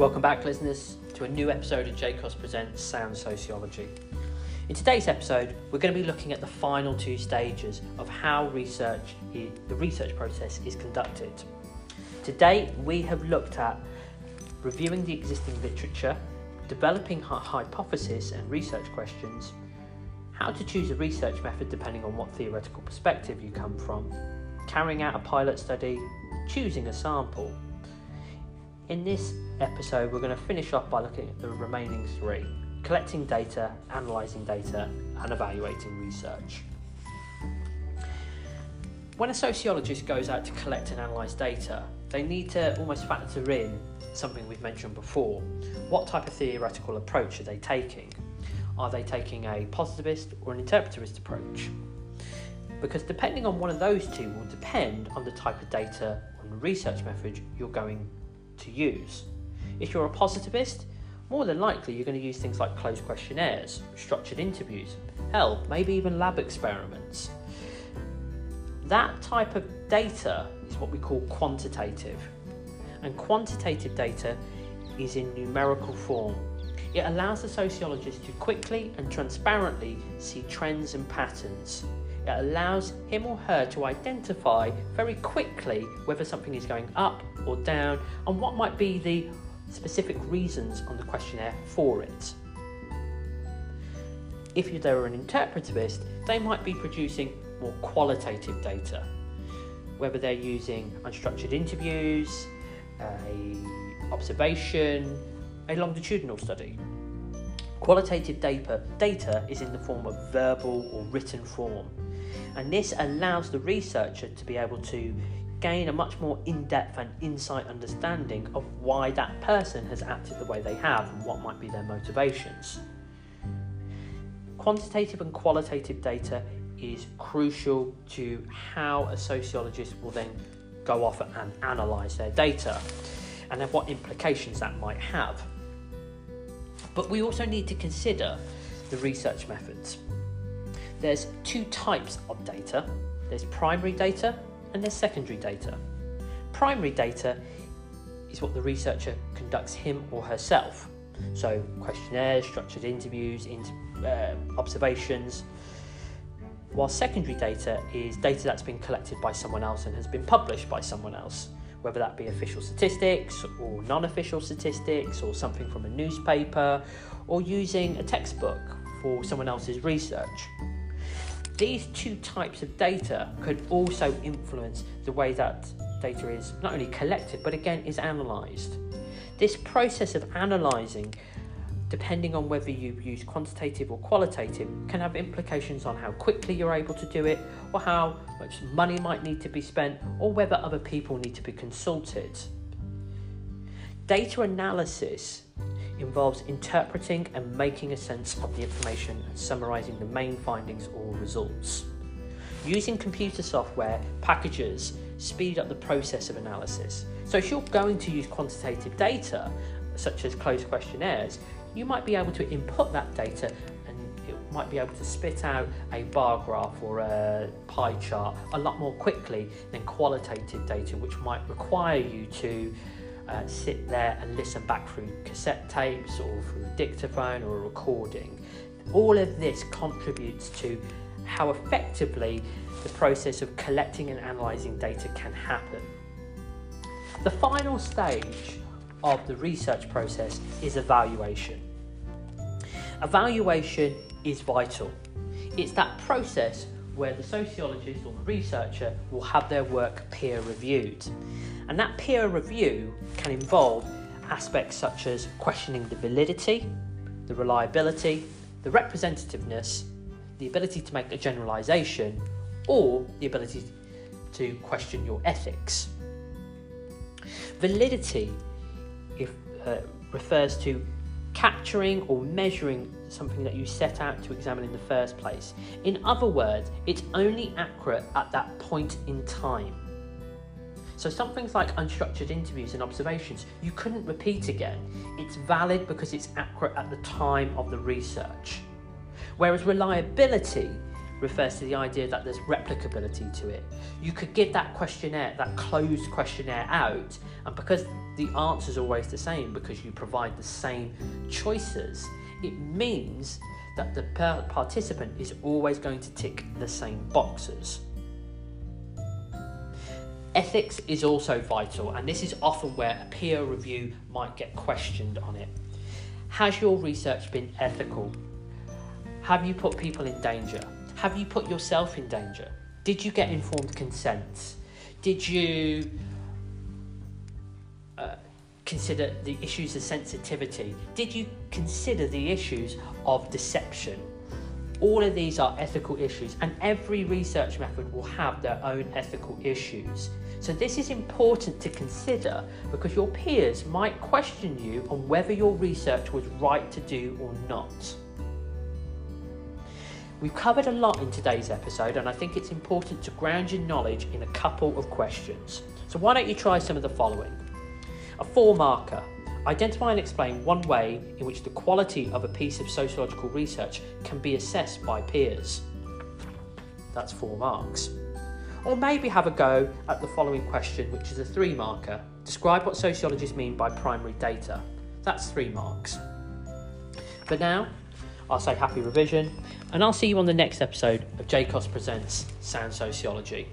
Welcome back, listeners, to a new episode of JCOS Presents Sound Sociology. In today's episode, we're going to be looking at the final two stages of how research, the research process is conducted. Today, we have looked at reviewing the existing literature, developing hypotheses and research questions, how to choose a research method depending on what theoretical perspective you come from, carrying out a pilot study, choosing a sample. In this episode, we're going to finish off by looking at the remaining three collecting data, analysing data, and evaluating research. When a sociologist goes out to collect and analyse data, they need to almost factor in something we've mentioned before. What type of theoretical approach are they taking? Are they taking a positivist or an interpretivist approach? Because depending on one of those two will depend on the type of data and research method you're going to use. If you're a positivist, more than likely you're going to use things like closed questionnaires, structured interviews, hell, maybe even lab experiments. That type of data is what we call quantitative. And quantitative data is in numerical form. It allows the sociologist to quickly and transparently see trends and patterns. It allows him or her to identify very quickly whether something is going up or down and what might be the specific reasons on the questionnaire for it. If they're an interpretivist, they might be producing more qualitative data, whether they're using unstructured interviews, a observation, a longitudinal study. Qualitative data, data is in the form of verbal or written form, and this allows the researcher to be able to gain a much more in depth and insight understanding of why that person has acted the way they have and what might be their motivations. Quantitative and qualitative data is crucial to how a sociologist will then go off and analyse their data and then what implications that might have. But we also need to consider the research methods. There's two types of data there's primary data and there's secondary data. Primary data is what the researcher conducts him or herself. So, questionnaires, structured interviews, uh, observations, while secondary data is data that's been collected by someone else and has been published by someone else, whether that be official statistics or non official statistics or something from a newspaper or using a textbook for someone else's research. These two types of data could also influence the way that data is not only collected but again is analysed. This process of analysing depending on whether you use quantitative or qualitative, can have implications on how quickly you're able to do it, or how much money might need to be spent, or whether other people need to be consulted. Data analysis involves interpreting and making a sense of the information and summarizing the main findings or results. Using computer software packages speed up the process of analysis. So, if you're going to use quantitative data, such as closed questionnaires, you might be able to input that data and it might be able to spit out a bar graph or a pie chart a lot more quickly than qualitative data, which might require you to uh, sit there and listen back through cassette tapes or through dictaphone or a recording. All of this contributes to how effectively the process of collecting and analysing data can happen. The final stage of the research process is evaluation. Evaluation is vital. It's that process where the sociologist or the researcher will have their work peer reviewed. And that peer review can involve aspects such as questioning the validity, the reliability, the representativeness, the ability to make a generalization, or the ability to question your ethics. Validity if, uh, refers to capturing or measuring something that you set out to examine in the first place. In other words, it's only accurate at that point in time. So, some things like unstructured interviews and observations you couldn't repeat again. It's valid because it's accurate at the time of the research. Whereas reliability refers to the idea that there's replicability to it. You could give that questionnaire, that closed questionnaire out, and because the answer is always the same, because you provide the same choices, it means that the participant is always going to tick the same boxes. Ethics is also vital, and this is often where a peer review might get questioned on it. Has your research been ethical? Have you put people in danger? Have you put yourself in danger? Did you get informed consent? Did you uh, consider the issues of sensitivity? Did you consider the issues of deception? All of these are ethical issues, and every research method will have their own ethical issues. So, this is important to consider because your peers might question you on whether your research was right to do or not. We've covered a lot in today's episode, and I think it's important to ground your knowledge in a couple of questions. So, why don't you try some of the following? A four marker. Identify and explain one way in which the quality of a piece of sociological research can be assessed by peers. That's four marks. Or maybe have a go at the following question, which is a three marker. Describe what sociologists mean by primary data. That's three marks. For now, I'll say happy revision, and I'll see you on the next episode of JCOS Presents Sound Sociology.